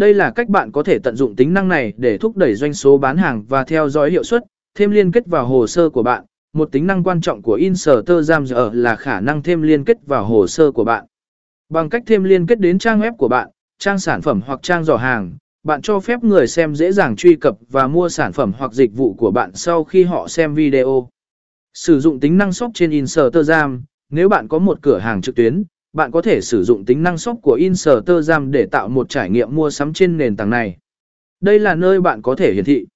Đây là cách bạn có thể tận dụng tính năng này để thúc đẩy doanh số bán hàng và theo dõi hiệu suất, thêm liên kết vào hồ sơ của bạn. Một tính năng quan trọng của Instagram giờ là khả năng thêm liên kết vào hồ sơ của bạn. Bằng cách thêm liên kết đến trang web của bạn, trang sản phẩm hoặc trang giỏ hàng, bạn cho phép người xem dễ dàng truy cập và mua sản phẩm hoặc dịch vụ của bạn sau khi họ xem video. Sử dụng tính năng shop trên Instagram, nếu bạn có một cửa hàng trực tuyến, bạn có thể sử dụng tính năng shop của Instagram để tạo một trải nghiệm mua sắm trên nền tảng này. Đây là nơi bạn có thể hiển thị